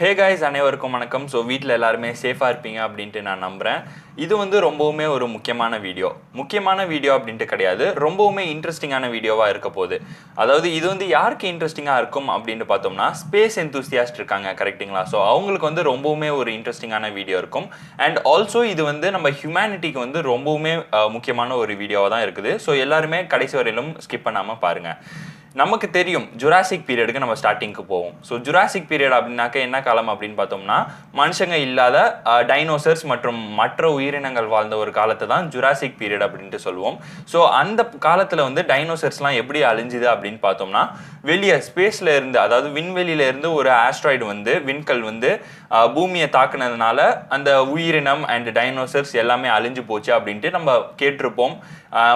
Hey guys அனைவருக்கும் வணக்கம். So வீட்டில் எல்லாருமே சேஃபாக இருப்பீங்க அப்படின்ட்டு நான் நம்புகிறேன் இது வந்து ரொம்பவுமே ஒரு முக்கியமான வீடியோ முக்கியமான வீடியோ அப்படின்ட்டு கிடையாது. ரொம்பவுமே இன்ட்ரெஸ்டிங்கான வீடியோவாக இருக்க போகுது. அதாவது இது வந்து யாருக்கு இன்ட்ரெஸ்டிங்காக இருக்கும் அப்படின்ட்டு பார்த்தோம்னா ஸ்பேஸ் எந்தூசியாஸ்ட் இருக்காங்க. கரெக்ட்டுங்களா ஸோ அவங்களுக்கு வந்து ரொம்பவுமே ஒரு இன்ட்ரெஸ்டிங்கான வீடியோ இருக்கும். அண்ட் ஆல்சோ இது வந்து நம்ம ஹியூமனிட்டிக்கு வந்து ரொம்பவுமே முக்கியமான ஒரு வீடியோவாக தான் இருக்குது. ஸோ எல்லாருமே கடைசி வரையிலும் ஸ்கிப் பண்ணாமல் பாருங்கள் நமக்கு தெரியும் ஜுராசிக் பீரியடுக்கு நம்ம ஸ்டார்டிங்க்கு போவோம். ஸோ ஜுராசிக் பீரியட் அப்படின்னாக்க என்ன காலம் அப்படின்னு பார்த்தோம்னா மனுஷங்க இல்லாத டைனோசர்ஸ் மற்றும் மற்ற உயிரினங்கள் வாழ்ந்த ஒரு காலத்தை தான் ஜுராசிக் பீரியட் அப்படின்ட்டு சொல்லுவோம். ஸோ அந்த காலத்தில் வந்து டைனோசர்ஸ்லாம் எப்படி அழிஞ்சுது அப்படின்னு பார்த்தோம்னா வெளியே ஸ்பேஸில் இருந்து அதாவது விண்வெளியில இருந்து ஒரு ஆஸ்ட்ராய்டு வந்து விண்கல் வந்து பூமியை தாக்குனதுனால அந்த உயிரினம் அண்ட் டைனோசர்ஸ் எல்லாமே அழிஞ்சு போச்சு அப்படின்ட்டு நம்ம கேட்டிருப்போம்.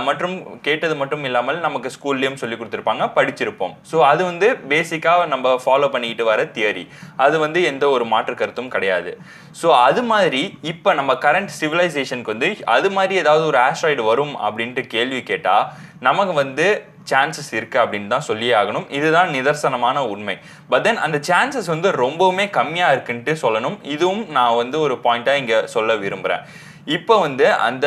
மற்றும் கேட்டது மட்டும் இல்லாமல் நமக்கு ஸ்கூல்லேயும் சொல்லி கொடுத்துருப்பாங்க படிச்சிருப்போம். ஸோ அது வந்து பேசிக்காக நம்ம ஃபாலோ பண்ணிக்கிட்டு வர தியரி அது வந்து எந்த ஒரு மாற்று கருத்தும் கிடையாது. ஸோ அது மாதிரி இப்போ நம்ம கரண்ட் சிவிலைசேஷனுக்கு வந்து அது மாதிரி ஏதாவது ஒரு ஆஸ்ட்ராய்டு வரும் அப்படின்ட்டு கேள்வி கேட்டால் நமக்கு வந்து சான்சஸ் இருக்கு அப்படின்னு தான் சொல்லியே ஆகணும். இதுதான் நிதர்சனமான உண்மை. பட் தென் அந்த சான்சஸ் வந்து ரொம்பவுமே கம்மியாக இருக்குன்ட்டு சொல்லணும். இதுவும் நான் வந்து ஒரு பாயிண்ட்டாக இங்கே சொல்ல விரும்புகிறேன் இப்போ வந்து அந்த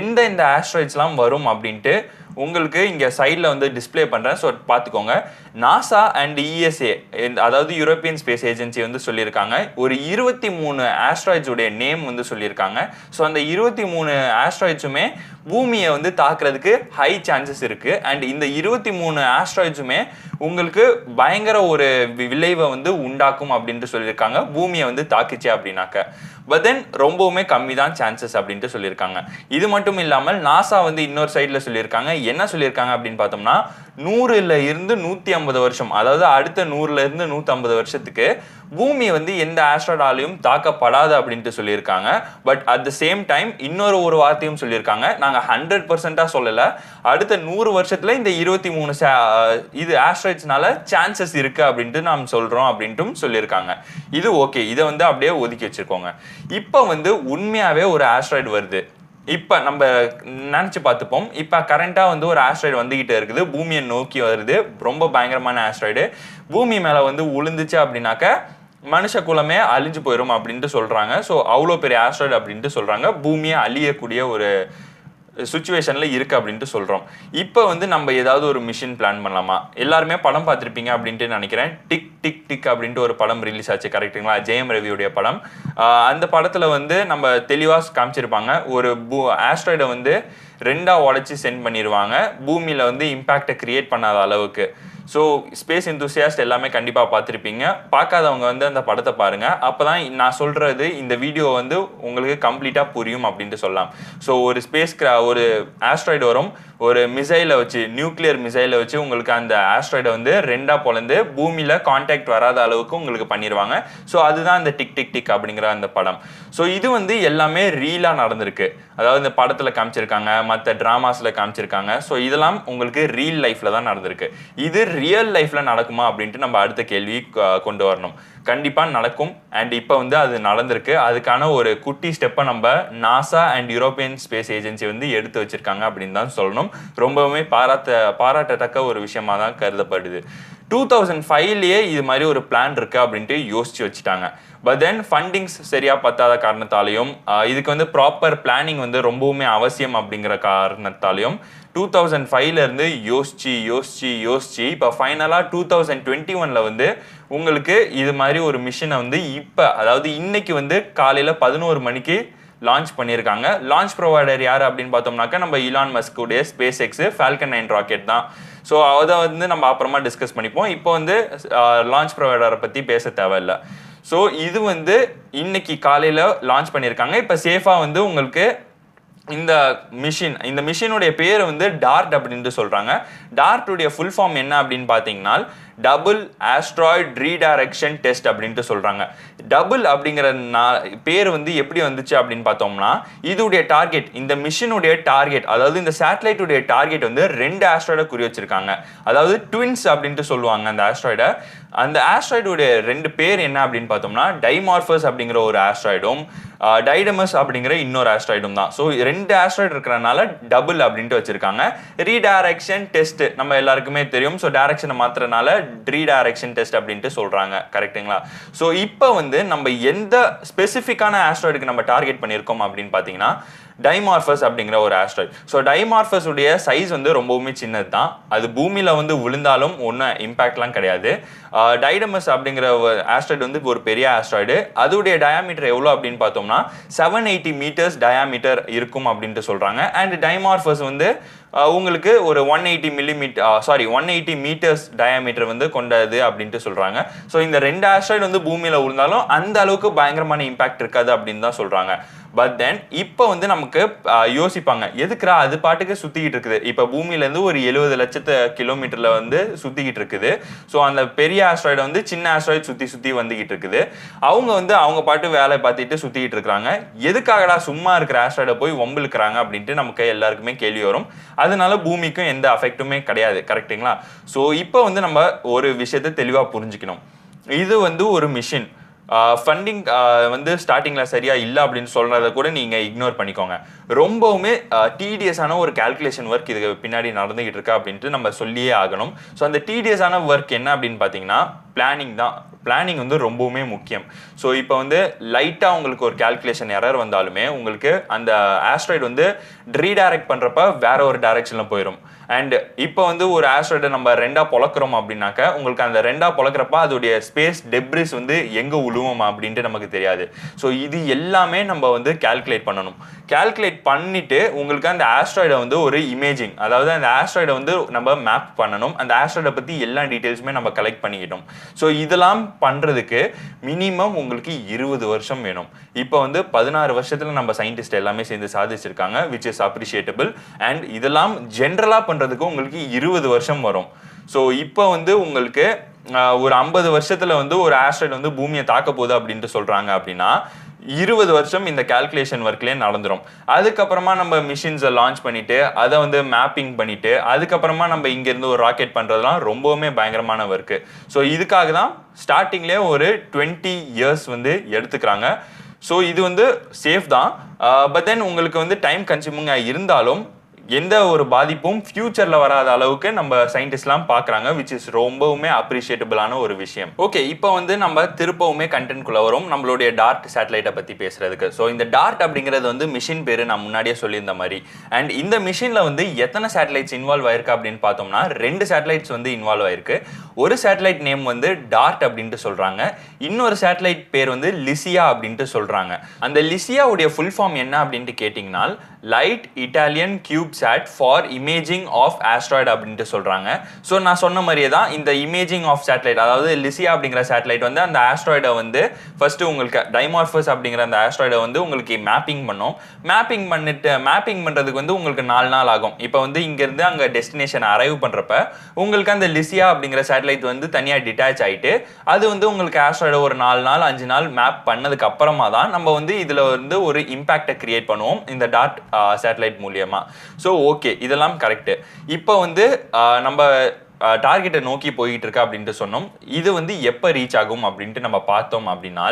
எந்த இந்த ஆஸ்ட்ராய்ட்ஸ்லாம் வரும் அப்படின்ட்டு உங்களுக்கு இங்கே சைடில் வந்து டிஸ்ப்ளே பண்ணுறேன் ஸோ பார்த்துக்கோங்க. நாசா அண்ட் இஎஸ்ஏ அதாவது யூரோப்பியன் ஸ்பேஸ் ஏஜென்சி வந்து சொல்லியிருக்காங்க. ஒரு இருபத்தி மூணு ஆஸ்ட்ராய்ட்ஸுடைய நேம் வந்து சொல்லியிருக்காங்க. ஸோ அந்த இருபத்தி மூணு ஆஸ்ட்ராய்ட்ஸுமே பூமியை வந்து தாக்குறதுக்கு ஹை சான்சஸ் இருக்குது அண்ட் இந்த இருபத்தி மூணு ஆஸ்ட்ராய்ட்ஸுமே உங்களுக்கு பயங்கர ஒரு வி- விளைவை வந்து உண்டாக்கும் அப்படின்ட்டு சொல்லியிருக்காங்க. பூமியை வந்து தாக்குச்சு அப்படின்னாக்க. பட் தென் ரொம்பவுமே கம்மி தான் சான்சஸ் அப்படின்ட்டு சொல்லியிருக்காங்க. இது மட்டும் இல்லாமல் நாசா வந்து இன்னொரு சைடில் சொல்லியிருக்காங்க. என்ன சொல்லியிருக்காங்க அப்படின்னு பார்த்தோம்னா நூறுல இருந்து நூற்றி ஐம்பது வருஷம். அதாவது அடுத்த நூறுல இருந்து நூற்றம்பது வருஷத்துக்கு பூமி வந்து எந்த ஆஸ்ட்ராய்டாலையும் தாக்கப்படாது அப்படின்ட்டு சொல்லியிருக்காங்க. But at the same time இன்னொரு ஒரு வார்த்தையும் சொல்லியிருக்காங்க. நாங்கள் ஹண்ட்ரட் பர்சன்டாக சொல்லலை. அடுத்த நூறு வருஷத்தில் இந்த இருபத்தி மூணு இது ஆஸ்ட்ராய்ட்ஸ்னால சான்சஸ் இருக்கு அப்படின்ட்டு நாம் சொல்கிறோம் அப்படின்ட்டும் சொல்லியிருக்காங்க. இது ஓகே இதை வந்து அப்படியே ஒதுக்கி வச்சிருக்கோங்க. இப்போ வந்து உண்மையாகவே ஒரு ஆஸ்ட்ராய்டு வருது. இப்போ நம்ம நினச்சி பார்த்துப்போம். இப்போ கரண்ட்டாக வந்து ஒரு ஆஸ்ட்ராய்டு வந்துக்கிட்டு இருக்குது. பூமியை நோக்கி வருது. ரொம்ப பயங்கரமான ஆஸ்ட்ராய்டு பூமி மேலே வந்து உளுந்துச்சு அப்படின்னாக்க மனுஷ குலமே அழிஞ்சு போயிடும் அப்படின்ட்டு சொல்கிறாங்க ஸோ அவ்வளோ பெரிய ஆஸ்ட்ராய்டு அப்படின்ட்டு சொல்கிறாங்க பூமியை அழியக்கூடிய ஒரு சுச்சுவேஷனில் இருக்குது அப்படின்ட்டு சொல்கிறோம் இப்போ வந்து நம்ம ஏதாவது ஒரு மிஷின் பிளான் பண்ணலாமா? எல்லாருமே படம் பார்த்துருப்பீங்க அப்படின்ட்டு நினைக்கிறேன். டிக் டிக் டிக் அப்படின்ட்டு ஒரு படம் ரிலீஸ் ஆச்சு கரெக்ட்டுங்களா ஜெயம் ரவியுடைய படம். அந்த படத்தில் வந்து நம்ம தெளிவாக காமிச்சிருப்பாங்க. ஒரு பூ ஆஸ்ட்ராய்டை வந்து ரெண்டாக உடச்சி சென்ட் பண்ணிடுவாங்க பூமியில் வந்து இம்பேக்டை க்ரியேட் பண்ணாத அளவுக்கு. ஸோ ஸ்பேஸ் enthusiast எல்லாமே கண்டிப்பாக பார்த்துருப்பீங்க. பார்க்காதவங்க வந்து அந்த படத்தை பாருங்கள் அப்போ தான் நான் சொல்கிறது இந்த வீடியோ வந்து உங்களுக்கு கம்ப்ளீட்டாக புரியும் அப்படின்ட்டு சொல்லலாம். ஸோ ஒரு ஸ்பேஸ் ஒரு ஆஸ்ட்ராய்டு வரும். ஒரு மிசைலை வச்சு நியூக்ளியர் மிசைலை வச்சு உங்களுக்கு அந்த ஆஸ்ட்ராய்டை வந்து ரெண்டாக பொழந்து பூமியில் காண்டாக்ட் வராத அளவுக்கு உங்களுக்கு பண்ணிடுவாங்க ஸோ அதுதான் அந்த டிக் டிக் டிக் அப்படிங்கிற அந்த படம். ஸோ இது வந்து எல்லாமே ரீலாக நடந்திருக்கு. அதாவது இந்த படத்தில் காமிச்சிருக்காங்க மற்ற ட்ராமாஸில் காமிச்சிருக்காங்க. ஸோ இதெல்லாம் உங்களுக்கு ரீல் லைஃப்பில் தான் நடந்திருக்கு. இது ரியல் லைஃப்பில் நடக்குமா அப்படின்ட்டு நம்ம அடுத்த கேள்வி கொண்டு வரணும். கண்டிப்பாக நடக்கும். அண்ட் இப்போ வந்து அது நடந்திருக்கு. அதுக்கான ஒரு குட்டி ஸ்டெப்பை நம்ம NASA and European space agency வந்து எடுத்து வச்சிருக்காங்க அப்படின்னு தான் சொல்லணும். ரொம்பவுமே பாராட்ட பாராட்டத்தக்க ஒரு விஷயமா தான் கருதப்படுது. டூ தௌசண்ட் ஃபைவ்லேயே இது மாதிரி ஒரு பிளான் இருக்கு அப்படின்ட்டு யோசிச்சு வச்சுட்டாங்க. பட் தென் ஃபண்டிங்ஸ் சரியா பத்தாத காரணத்தாலையும் இதுக்கு வந்து ப்ராப்பர் பிளானிங் வந்து ரொம்பவுமே அவசியம் அப்படிங்கிற காரணத்தாலையும் டூ தௌசண்ட் ஃபைவ்லேருந்து யோசிச்சு யோசிச்சு யோசிச்சு இப்போ ஃபைனலாக டூ தௌசண்ட் டுவெண்ட்டி ஒனில் வந்து உங்களுக்கு இது மாதிரி ஒரு மிஷினை வந்து இப்போ அதாவது இன்னைக்கு வந்து காலையில் பதினோரு மணிக்கு லான்ச் பண்ணியிருக்காங்க. லான்ச் ப்ரொவைடர் யார் அப்படின்னு பார்த்தோம்னாக்கா நம்ம Elon மஸ்குடைய space X Falcon nine rocket தான். ஸோ அதை வந்து நம்ம அப்புறமா டிஸ்கஸ் பண்ணிப்போம். இப்போ வந்து லான்ச் ப்ரொவைடரை பற்றி பேச தேவையில்லை. ஸோ இது வந்து இன்னைக்கு காலையில் லான்ச் பண்ணியிருக்காங்க. இப்போ சேஃபாக வந்து உங்களுக்கு இந்த மிஷின் இந்த மிஷினுடைய பேர் வந்து டார்ட் அப்படின்ட்டு சொல்கிறாங்க டார்ட்டுடைய ஃபுல் ஃபார்ம் என்ன அப்படின்னு பார்த்தீங்கன்னா டபுள் ஆஸ்ட்ராய்ட் ரீடைரக்ஷன் டெஸ்ட் அப்படின்ட்டு சொல்கிறாங்க டபுள் அப்படிங்கிற நா- பேர் வந்து எப்படி வந்துச்சு அப்படின்னு பார்த்தோம்னா இதுடைய டார்கெட் இந்த மிஷினுடைய டார்கெட் அதாவது இந்த சேட்டலைட்டுடைய டார்கெட் வந்து ரெண்டு ஆஸ்ட்ராய்டை குறி வச்சிருக்காங்க. அதாவது ட்வின்ஸ் அப்படின்ட்டு சொல்லுவாங்க அந்த ஆஸ்ட்ராய்டை அந்த ஆஸ்ட்ராய்டுடைய ரெண்டு பேர் என்ன அப்படின்னு பார்த்தோம்னா டைமார்ஃபர்ஸ் அப்படிங்கிற ஒரு ஆஸ்ட்ராய்டும் டைடமஸ் அப்படிங்கிற இன்னொரு ஆஸ்ட்ராய்டும் தான். ஸோ ரெண்டு ஆஸ்ட்ராய்டு இருக்கிறனால டபுள் அப்படின்ட்டு வச்சிருக்காங்க. ரீடைரக்ஷன் டெஸ்ட் நம்ம எல்லாருக்குமே தெரியும். ஸோ டைரக்ஷனை மாத்துறதுனால ரீடைரக்ஷன் டெஸ்ட் அப்படின்ட்டு சொல்கிறாங்க கரெக்ட்டுங்களா ஸோ இப்போ வந்து நம்ம எந்த ஸ்பெசிஃபிக்கான ஆஸ்ட்ராய்டுக்கு நம்ம டார்கெட் பண்ணியிருக்கோம் அப்படின்னு பார்த்தீங்கன்னா டைமார்ஃபஸ் அப்படிங்கிற ஒரு ஆஸ்ட்ராய்டு ஸோ டைமார்ஃபஸ் உடைய சைஸ் வந்து ரொம்பவுமே சின்னது தான் அது பூமியில் வந்து விழுந்தாலும் ஒன்றும் இம்பாக்ட்லாம் கிடையாது. டைடமஸ் அப்படிங்கிற ஆஸ்ட்ராய்டு வந்து ஒரு பெரிய ஆஸ்ட்ராய்டு அதோடைய டயாமீட்டர் எவ்வளோ அப்படின்னு பார்த்தோம்னா செவன் எயிட்டி மீட்டர்ஸ் டயாமீட்டர் இருக்கும் அப்படின்ட்டு சொல்கிறாங்க அண்ட் டைமார்ஃபஸ் வந்து உங்களுக்கு ஒரு one eighty millimetre sorry one eighty metres diameter வந்து கொண்டது அப்படின்ட்டு சொல்கிறாங்க ஸோ இந்த ரெண்டு ஆஸ்ட்ராய்டு வந்து பூமியில் விழுந்தாலும் அந்த அளவுக்கு பயங்கரமான இம்பாக்ட் இருக்காது அப்படின்னு தான் சொல்கிறாங்க பட் தென் இப்போ வந்து நமக்கு யோசிப்பாங்க. எதுக்குடா அது பாட்டுக்கு சுத்திக்கிட்டு இருக்குது? இப்போ பூமியிலேருந்து ஒரு எழுபது லட்சத்து கிலோமீட்டர்ல வந்து சுத்திக்கிட்டு இருக்குது. ஸோ அந்த பெரிய ஆஸ்ட்ராய்டை வந்து சின்ன ஆஸ்ட்ராய்டு சுத்தி சுத்தி வந்துகிட்டு இருக்குது. அவங்க வந்து அவங்க பாட்டு வேலை பார்த்துட்டு சுத்திக்கிட்டு இருக்காங்க எதுக்காகடா சும்மா இருக்கிற ஆஸ்ட்ராய்டை போய் வம்பிழுக்கிறாங்க அப்படின்ட்டு நமக்கு எல்லாருக்குமே கேள்வி வரும். அதனால பூமிக்கும் எந்த அஃபெக்ட்டுமே கிடையாது. கரெக்ட்டுங்களா ஸோ இப்போ வந்து நம்ம ஒரு விஷயத்தை தெளிவாக புரிஞ்சுக்கணும். இது வந்து ஒரு மிஷின் ஃபண்டிங் வந்து ஸ்டார்டிங்கில் சரியா இல்லை அப்படின்னு சொல்கிறத கூட நீங்கள் இக்னோர் பண்ணிக்கோங்க. ரொம்பவுமே டிடிஎஸான ஒரு கால்குலேஷன் ஒர்க் இதுக்கு பின்னாடி நடந்துகிட்டு இருக்கா அப்படின்ட்டு நம்ம சொல்லியே ஆகணும். ஸோ அந்த டிடிஎஸான ஒர்க் என்ன அப்படின்னு பார்த்தீங்கன்னா பிளானிங் தான். பிளானிங் வந்து ரொம்பவுமே முக்கியம். ஸோ இப்போ வந்து லைட்டாக உங்களுக்கு ஒரு கால்குலேஷன் எரர் வந்தாலுமே உங்களுக்கு அந்த ஆஸ்ட்ராய்டு வந்து ரீடைரக்ட் பண்ணுறப்ப வேற ஒரு டைரக்ஷனில் போயிடும் அண்ட் இப்போ வந்து ஒரு ஆஸ்ட்ராய்டை நம்ம ரெண்டாக பொழக்கிறோம் அப்படின்னாக்க உங்களுக்கு அந்த ரெண்டாக பொழக்கிறப்ப அதோடைய ஸ்பேஸ் டெப்ரிஸ் வந்து எங்கே உழுவோமா அப்படின்ட்டு நமக்கு தெரியாது. ஸோ இது எல்லாமே நம்ம வந்து கால்குலேட் பண்ணணும். கால்குலேட் பண்ணிட்டு உங்களுக்கு அந்த ஆஸ்ட்ராய்டை வந்து ஒரு இமேஜிங் அதாவது அந்த ஆஸ்ட்ராய்டை வந்து நம்ம மேப் பண்ணணும். அந்த ஆஸ்ட்ராய்டை பற்றி எல்லா டீட்டெயில்ஸுமே நம்ம கலெக்ட் பண்ணிக்கிட்டோம். ஸோ இதெல்லாம் பண்ணுறதுக்கு மினிமம் உங்களுக்கு இருபது வருஷம் வேணும். இப்போ வந்து பதினாறு வருஷத்தில் நம்ம சயின்டிஸ்ட் எல்லாமே சேர்ந்து சாதிச்சிருக்காங்க விச் இஸ் அப்ரிஷியேட்டபிள் அண்ட் இதெல்லாம் ஜென்ரலாக பண்ணுறதுக்கு உங்களுக்கு இருபது வருஷம் வரும். ஸோ இப்போ வந்து உங்களுக்கு ஒரு ஐம்பது வருஷத்தில் வந்து ஒரு ஆஸ்ட்ராய்டு வந்து பூமியை தாக்க போகுது அப்படின்ட்டு சொல்கிறாங்க அப்படின்னா இருபது வருஷம் இந்த கால்குலேஷன் ஒர்க்லேயே நடந்துரும். அதுக்கப்புறமா நம்ம மிஷின்ஸை லான்ச் பண்ணிட்டு அதை வந்து மேப்பிங் பண்ணிட்டு அதுக்கப்புறமா நம்ம இங்கேருந்து ஒரு ராக்கெட் பண்ணுறதுலாம் ரொம்பவுமே பயங்கரமான ஒர்க்கு ஸோ இதுக்காக தான் ஸ்டார்டிங்லேயே ஒரு டுவெண்ட்டி இயர்ஸ் வந்து எடுத்துக்கிறாங்க. ஸோ இது வந்து சேஃப் தான். பட் தென் உங்களுக்கு வந்து டைம் கன்சியூமிங்காக இருந்தாலும் எந்த ஒரு பாதிப்பும் ஃபியூச்சர்ல வராத அளவுக்கு நம்ம சயின்டிஸ்ட்லாம் பார்க்குறாங்க விச் இஸ் ரொம்பவுமே அப்ரிஷியேட்டபிளான ஒரு விஷயம். ஓகே இப்போ வந்து நம்ம திருப்பவுமே கண்டென்ட்குள்ள வரும். நம்மளுடைய டார்ட் சேட்டலைட்டை பற்றி பேசுறதுக்கு. ஸோ இந்த டார்ட் அப்படிங்கிறது வந்து மிஷின் பேர் நான் முன்னாடியே சொல்லியிருந்த மாதிரி. அண்ட் இந்த மிஷினில் வந்து எத்தனை சேட்டலைட்ஸ் இன்வால்வ் ஆயிருக்கு அப்படின்னு பார்த்தோம்னா ரெண்டு சேட்டலைட்ஸ் வந்து இன்வால்வ் ஆயிருக்கு. ஒரு சேட்டலைட் நேம் வந்து டார்ட் அப்படின்ட்டு சொல்கிறாங்க இன்னொரு சேட்டலைட் பேர் வந்து லிசியா அப்படின்ட்டு சொல்கிறாங்க அந்த லிசியாவுடைய ஃபுல் ஃபார்ம் என்ன அப்படின்ட்டு கேட்டிங்கன்னா light Italian cube sat for imaging of asteroid அப்படின்ட்டு சொல்றாங்க. ஸோ நான் சொன்ன மாதிரியே தான் இந்த இமேஜிங் ஆஃப் சேட்டலைட் அதாவது லிசியா அப்படிங்கிற சேட்டலைட் வந்து அந்த ஆஸ்ட்ராய்டை வந்து ஃபர்ஸ்ட் உங்களுக்கு டைமார்ஃபஸ் அப்படிங்கிற அந்த ஆஸ்ட்ராய்டை வந்து உங்களுக்கு மேப்பிங் பண்ணும். மேப்பிங் பண்ணிட்டு மேப்பிங் பண்ணுறதுக்கு வந்து உங்களுக்கு நாலு நாள் ஆகும். இப்போ வந்து இங்கேருந்து அங்கே டெஸ்டினேஷன் அரைவ் பண்ணுறப்ப உங்களுக்கு அந்த லிசியா அப்படிங்கிற சேட்டலைட் வந்து தனியாக டிட்டாச் ஆயிட்டு அது வந்து உங்களுக்கு ஆஸ்ட்ராய்டை ஒரு நாலு நாள் அஞ்சு நாள் மேப் பண்ணதுக்கு அப்புறமா தான் நம்ம வந்து இதில் வந்து ஒரு இம்பாக்டை கிரியேட் பண்ணுவோம் இந்த டாட் சேட்டலைட் மூலியமாக ஸோ ஓகே இதெல்லாம் கரெக்டு இப்போ வந்து நம்ம டார்கெட்டை நோக்கி போயிட்டு இருக்கா அப்படின்ட்டு சொன்னோம். இது வந்து எப்போ ரீச் ஆகும் அப்படின்ட்டு நம்ம பார்த்தோம் அப்படின்னா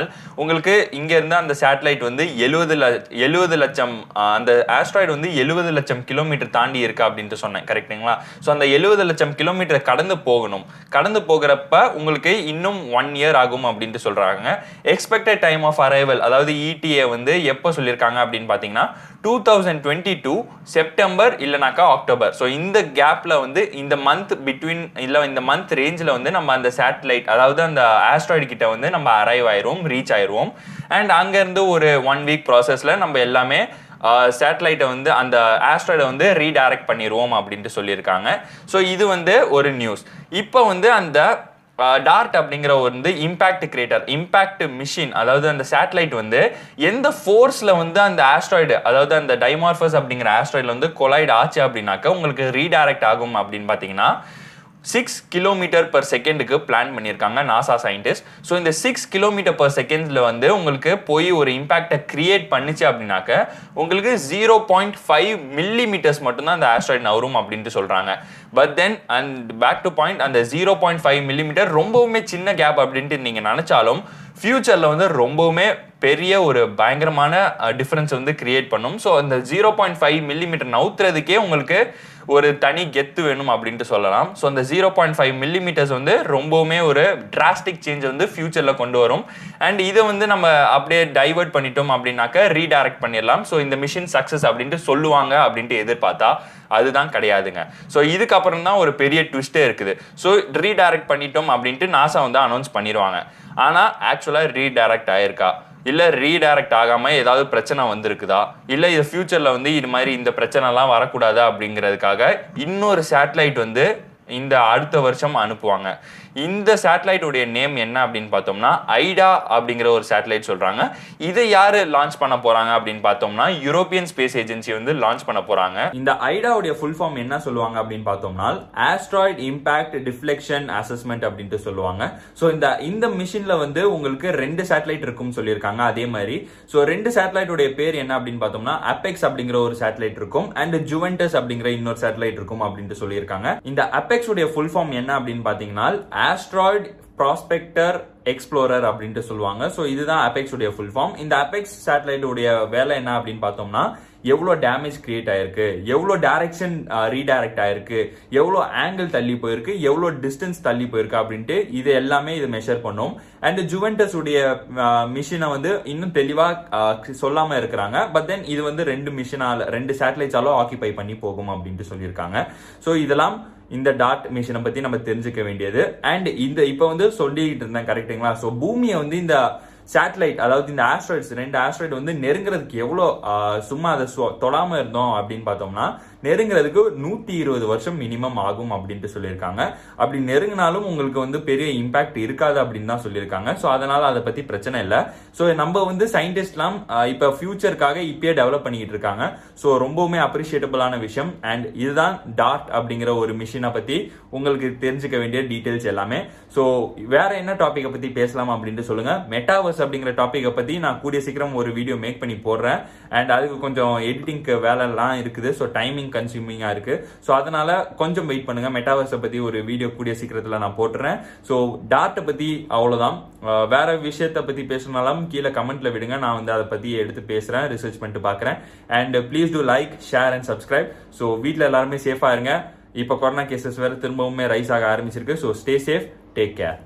உங்களுக்கு இங்கேருந்து அந்த சேட்டலைட் வந்து எழுபது ல எழுபது லட்சம் அந்த ஆஸ்ட்ராய்டு வந்து எழுபது லட்சம் கிலோமீட்டர் தாண்டி இருக்கா அப்படின்ட்டு சொன்னேன். கரெக்டுங்களா ஸோ அந்த எழுபது லட்சம் கிலோமீட்டர் கடந்து போகணும். கடந்து போகிறப்ப உங்களுக்கு இன்னும் ஒன் இயர் ஆகும் அப்படின்ட்டு சொல்கிறாங்க எக்ஸ்பெக்டட் டைம் ஆஃப் அரைவல் அதாவது இடிஏ வந்து எப்போ சொல்லியிருக்காங்க அப்படின்னு பார்த்தீங்கன்னா two thousand twenty two September இல்லைனாக்கா அக்டோபர் ஸோ இந்த கேப்பில் வந்து இந்த மந்த் பிட்வீன் இல்லை இந்த மந்த் ரேஞ்சில் வந்து நம்ம அந்த சேட்டலைட் அதாவது அந்த ஆஸ்ட்ராய்டு கிட்ட வந்து நம்ம அரைவ் ஆயிடுவோம் ரீச் ஆயிடுவோம் அண்ட் அங்கேருந்து ஒரு ஒன் வீக் ப்ராசஸில் நம்ம எல்லாமே சேட்டலைட்டை வந்து அந்த ஆஸ்ட்ராய்டை வந்து ரீடைரக்ட் பண்ணிடுவோம் அப்படின்ட்டு சொல்லியிருக்காங்க. ஸோ இது வந்து ஒரு நியூஸ் இப்போ வந்து அந்த டார்ட் அப்படிங்கிற வந்து இம்பாக்ட் கிரியேட்டர் இம்பாக்ட் மிஷின் அதாவது அந்த சேட்டலைட் வந்து எந்த ஃபோர்ஸில் வந்து அந்த ஆஸ்ட்ராய்டு அதாவது அந்த டைமார்ஃபஸ் அப்படிங்கிற ஆஸ்ட்ராய்டில் வந்து கொலைட் ஆச்சு அப்படின்னாக்க உங்களுக்கு ரீடைரக்ட் ஆகும் அப்படின்னு பார்த்தீங்கன்னா சிக்ஸ் கிலோமீட்டர் பர் செகண்டுக்கு பிளான் பண்ணியிருக்காங்க நாசா சயின்டிஸ்ட் ஸோ இந்த சிக்ஸ் கிலோமீட்டர் பர் செகண்ட்ஸில் வந்து உங்களுக்கு போய் ஒரு இம்பாக்டை கிரியேட் பண்ணிச்சு அப்படின்னாக்க உங்களுக்கு zero point five millimetres மட்டும்தான் அந்த ஆஸ்ட்ராய்ட் நவரும் அப்படின்ட்டு சொல்கிறாங்க but then and back to point அந்த ஜீரோ பாயிண்ட் ஃபைவ் மில்லிமீட்டர் ரொம்பவுமே சின்ன கேப் அப்படின்ட்டு நீங்கள் நினச்சாலும் ஃப்யூச்சரில் வந்து ரொம்பவுமே பெரிய ஒரு பயங்கரமான டிஃப்ரென்ஸ் வந்து கிரியேட் பண்ணும். ஸோ அந்த ஜீரோ பாயிண்ட் ஃபைவ் மில்லிமீட்டர் நவுத்துறதுக்கே உங்களுக்கு ஒரு தனி கெத்து வேணும் அப்படின்ட்டு சொல்லலாம். ஸோ அந்த ஜீரோ பாயிண்ட் ஃபைவ் மில்லிமீட்டர்ஸ் வந்து ரொம்பவுமே ஒரு டிராஸ்டிக் சேஞ்ச் வந்து ஃபியூச்சரில் கொண்டு வரும். அண்ட் இதை வந்து நம்ம அப்படியே டைவர்ட் பண்ணிட்டோம் அப்படின்னாக்க ரீடைரக்ட் பண்ணிடலாம். ஸோ இந்த மிஷின் சக்ஸஸ் அப்படின்ட்டு சொல்லுவாங்க அப்படின்ட்டு எதிர்பார்த்தா அதுதான் கிடையாதுங்க. ஸோ இதுக்கப்புறம் தான் ஒரு பெரிய ட்விஸ்ட்டே இருக்குது. ஸோ ரீடைரக்ட் பண்ணிட்டோம் அப்படின்ட்டு நாசா வந்து அனௌன்ஸ் பண்ணிடுவாங்க. ஆனால் ஆக்சுவலாக ரீடைரக்ட் ஆயிருக்கா? இல்லை ரீடைரக்ட் ஆகாமல் ஏதாவது பிரச்சனை வந்திருக்குதா? இல்லை இது ஃப்யூச்சரில் வந்து இது மாதிரி இந்த பிரச்சனைலாம் வரக்கூடாதா அப்படிங்கிறதுக்காக இன்னொரு சேட்டலைட் வந்து இந்த அடுத்த வருஷம் அனுப்புவாங்க. இந்த சேட்டலைட்டுடைய நேம் என்ன அப்படின்னு பார்த்தோம்னா ஐடா அப்படிங்கிற ஒரு சேட்டலைட் சொல்றாங்க. இதை யாரு லான்ச் பண்ண போறாங்க அப்படின்னு பார்த்தோம்னா யூரோப்பியன் ஸ்பேஸ் ஏஜென்சி வந்து லான்ச் பண்ண போறாங்க. இந்த ஐடாவுடைய ஃபுல் ஃபார்ம் என்ன சொல்லுவாங்க அப்படின்னு பார்த்தோம்னா ஆஸ்ட்ராய்ட் இம்பாக்ட் டிஃப்ளெக்ஷன் அசஸ்மெண்ட் அப்படின்ட்டு சொல்லுவாங்க. ஸோ இந்த இந்த மிஷினில் வந்து உங்களுக்கு ரெண்டு சேட்டலைட் இருக்கும்னு சொல்லியிருக்காங்க அதே மாதிரி. ஸோ ரெண்டு சேட்டலைட்டுடைய பேர் என்ன அப்படின்னு பார்த்தோம்னா அப்பெக்ஸ் அப்படிங்கிற ஒரு சேட்டலைட் இருக்கும் அண்ட் ஜுவென்டஸ் அப்படிங்கிற இன்னொரு சேட்டலைட் இருக்கும் அப்படின்ட்டு சொல்லியிருக்காங்க. இந்த அப்பெக்ஸ் உடைய ஃபுல் ஃபார்ம் என்ன அப்படின்னு பார்த்தீங்கன்னா ஆஸ்ட்ராய்ட் ப்ராஸ்பெக்டர் எக்ஸ்ப்ளோரர் அப்படின்ட்டு சொல்லுவாங்க. ஸோ இதுதான் அபெக்ஸ் உடைய ஃபுல் ஃபார்ம் இந்த அபெக்ஸ் சேட்டலைட் உடைய வேலை என்ன அப்படின்னு பார்த்தோம்னா எவ்வளோ டேமேஜ் கிரியேட் ஆயிருக்கு எவ்வளோ டைரக்ஷன் ரீடைரக்ட் ஆயிருக்கு எவ்வளோ ஆங்கிள் தள்ளி போயிருக்கு எவ்வளோ டிஸ்டன்ஸ் தள்ளி போயிருக்கு அப்படின்ட்டு இது எல்லாமே இது மெஷர் பண்ணும். அண்ட் ஜுவென்டஸ் உடைய மிஷினை வந்து இன்னும் தெளிவாக சொல்லாமல் இருக்கிறாங்க. பட் தென் இது வந்து ரெண்டு மிஷினால ரெண்டு சேட்டலைட்ஸாலும் ஆக்கிபை பண்ணி போகும் அப்படின்ட்டு சொல்லியிருக்காங்க. ஸோ இதெல்லாம் இந்த டாட் மிஷினை பத்தி நம்ம தெரிஞ்சுக்க வேண்டியது. அண்ட் இந்த இப்ப வந்து சொல்லிட்டு இருந்தேன் கரெக்டுங்களா ஸோ பூமியை வந்து இந்த சேட்டலைட் அதாவது இந்த ஆஸ்ட்ராய்ட்ஸ் ரெண்டு ஆஸ்ட்ராய்டு வந்து நெருங்குறதுக்கு எவ்வளோ சும்மா அதை தொடாம இருந்தோம் அப்படின்னு பார்த்தோம்னா நெருங்குறதுக்கு நூத்தி இருபது வருஷம் மினிமம் ஆகும் அப்படின்ட்டு சொல்லியிருக்காங்க. அப்படி நெருங்கினாலும் உங்களுக்கு வந்து பெரிய இம்பாக்ட் இருக்காது அப்படின்னு தான் சொல்லியிருக்காங்க. ஸோ அதனால அதை பத்தி பிரச்சனை இல்லை. ஸோ நம்ம வந்து சயின்டிஸ்ட்லாம் இப்போ ஃபியூச்சருக்காக இப்பயே டெவலப் பண்ணிக்கிட்டு இருக்காங்க. ஸோ ரொம்பவுமே அப்ரிஷியேட்டபிளான விஷயம். அண்ட் இதுதான் டாட் அப்படிங்கிற ஒரு மிஷினை பத்தி உங்களுக்கு தெரிஞ்சுக்க வேண்டிய டீட்டெயில்ஸ் எல்லாமே. ஸோ வேற என்ன டாப்பிக்கை பத்தி பேசலாம் அப்படின்ட்டு சொல்லுங்க. மெட்டாவர்ஸ் அப்படிங்கிற டாப்பிக்கை பத்தி நான் கூடிய சீக்கிரம் ஒரு வீடியோ மேக் பண்ணி போடுறேன். அண்ட் அதுக்கு கொஞ்சம் எடிட்டிங்க்கு வேலை எல்லாம் இருக்குது. ஸோ டைமிங் கன்சியூமிங்கா இருக்கு. ஸோ அதனால கொஞ்சம் வெயிட் பண்ணுங்க. மெட்டாவர்ஸை பத்தி ஒரு வீடியோ கூடிய சீக்கிரத்தில் நான் போட்டுறேன். ஸோ டாட்டை பத்தி அவ்வளோதான் வேற விஷயத்தை பத்தி பேசணும்னாலும் கீழே கமெண்ட்ல விடுங்க. நான் வந்து அதை பத்தி எடுத்து பேசுறேன். ரிசர்ச் பண்ணிட்டு பாக்குறேன். And please do like share and subscribe so வீட்டில் எல்லாருமே சேஃபா இருங்க. இப்போ கொரோனா கேசஸ் வேற திரும்பவுமே ரைஸ் ஆக ஆரம்பிச்சிருக்கு. So stay safe take care